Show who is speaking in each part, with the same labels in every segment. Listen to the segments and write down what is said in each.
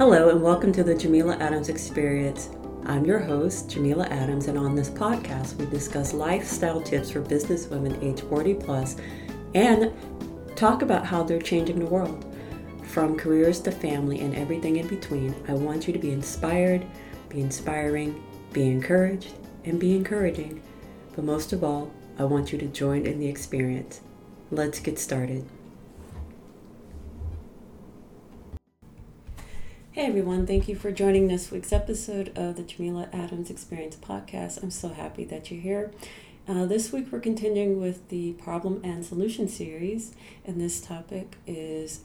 Speaker 1: Hello, and welcome to the Jameela Adams Experience. I'm your host, Jameela Adams, and on this podcast, we discuss lifestyle tips for business women age 40 plus and talk about how they're changing the world. From careers to family and everything in between, I want you to be inspired, be inspiring, be encouraged, and be encouraging. But most of all, I want you to join in the experience. Let's get started. Hey everyone, thank you for joining this week's episode of the Jameela Adams Experience podcast. I'm so happy that you're here. Uh, this week we're continuing with the problem and solution series, and this topic is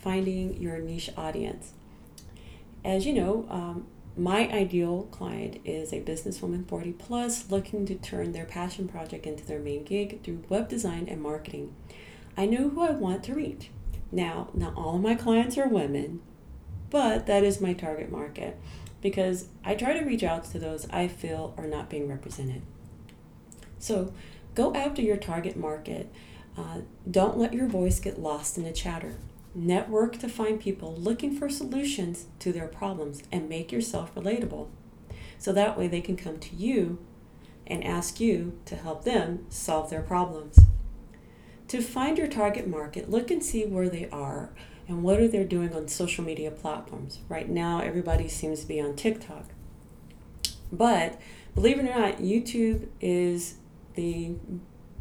Speaker 1: finding your niche audience. As you know, um, my ideal client is a businesswoman 40 plus looking to turn their passion project into their main gig through web design and marketing. I know who I want to reach. Now, not all of my clients are women, but that is my target market because I try to reach out to those I feel are not being represented. So go after your target market. Uh, don't let your voice get lost in the chatter. Network to find people looking for solutions to their problems and make yourself relatable. So that way they can come to you and ask you to help them solve their problems. To find your target market, look and see where they are and what are they doing on social media platforms. Right now, everybody seems to be on TikTok. But believe it or not, YouTube is the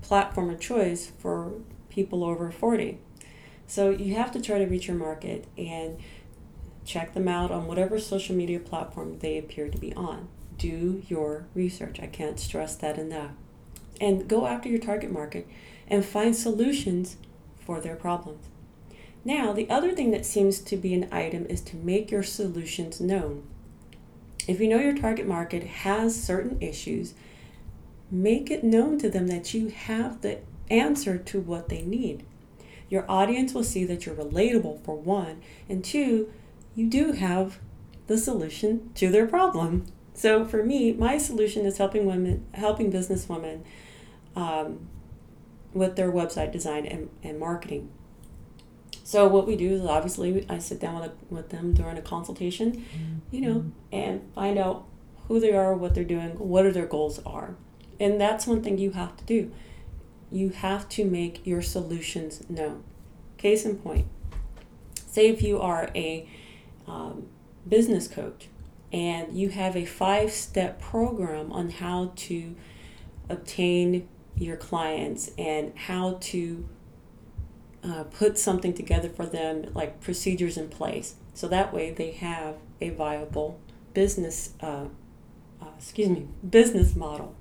Speaker 1: platform of choice for people over 40. So you have to try to reach your market and check them out on whatever social media platform they appear to be on. Do your research. I can't stress that enough. And go after your target market and find solutions for their problems. Now, the other thing that seems to be an item is to make your solutions known. If you know your target market has certain issues, make it known to them that you have the answer to what they need. Your audience will see that you're relatable for one, and two, you do have the solution to their problem. So for me, my solution is helping women, helping business women um, with their website design and, and marketing. So what we do is obviously I sit down with, a, with them during a consultation, you know, mm-hmm. and find out who they are, what they're doing, what are their goals are. And that's one thing you have to do. You have to make your solutions known. Case in point, say if you are a um, business coach and you have a five step program on how to obtain your clients and how to uh, put something together for them, like procedures in place. So that way they have a viable business, uh, uh, excuse me, business model.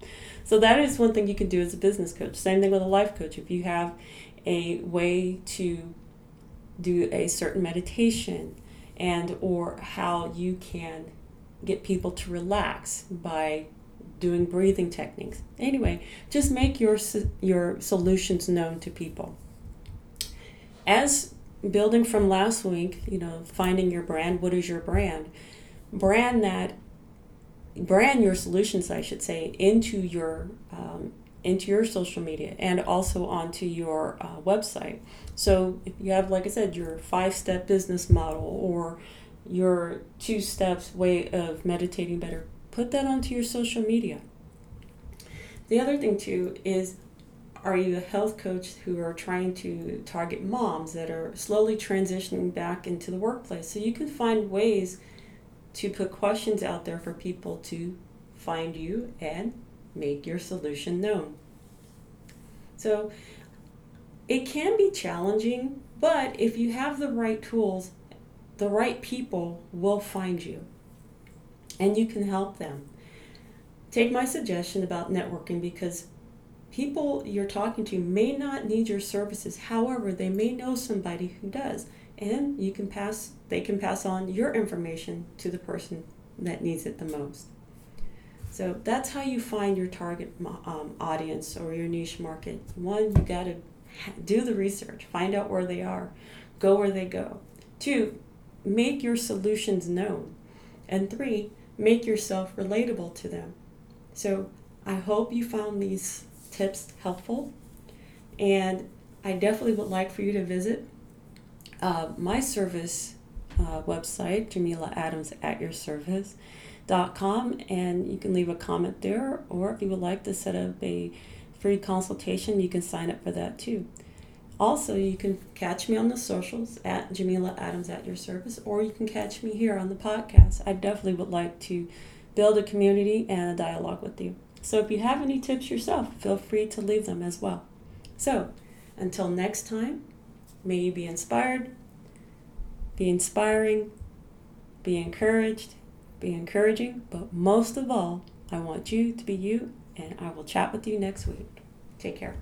Speaker 1: So that is one thing you can do as a business coach. Same thing with a life coach. If you have a way to do a certain meditation and or how you can get people to relax by doing breathing techniques. Anyway, just make your your solutions known to people as building from last week, you know, finding your brand, what is your brand? Brand that, brand your solutions, I should say, into your um, into your social media and also onto your uh, website. So if you have, like I said, your five step business model or your two steps way of meditating better, put that onto your social media. The other thing too is are you a health coach who are trying to target moms that are slowly transitioning back into the workplace? So you can find ways to put questions out there for people to find you and make your solution known. So it can be challenging, but if you have the right tools, the right people will find you and you can help them. Take my suggestion about networking because people you're talking to may not need your services. However they may know somebody who does and you can pass they can pass on your information to the person that needs it the most. So that's how you find your target um, audience or your niche market. One you got to do the research. Find out where they are. Go where they go. Two make your solutions known. And three make yourself relatable to them. So i hope you found these tips helpful. And I definitely would like for you to visit uh, my service uh, website, Jameela Adams at your service. Dot com and you can leave a comment there or if you would like to set up a free consultation you can sign up for that too also you can catch me on the socials at jameela adams at your service or you can catch me here on the podcast i definitely would like to build a community and a dialogue with you so if you have any tips yourself feel free to leave them as well so until next time may you be inspired be inspiring be encouraged be encouraging, but most of all, I want you to be you, and I will chat with you next week. Take care.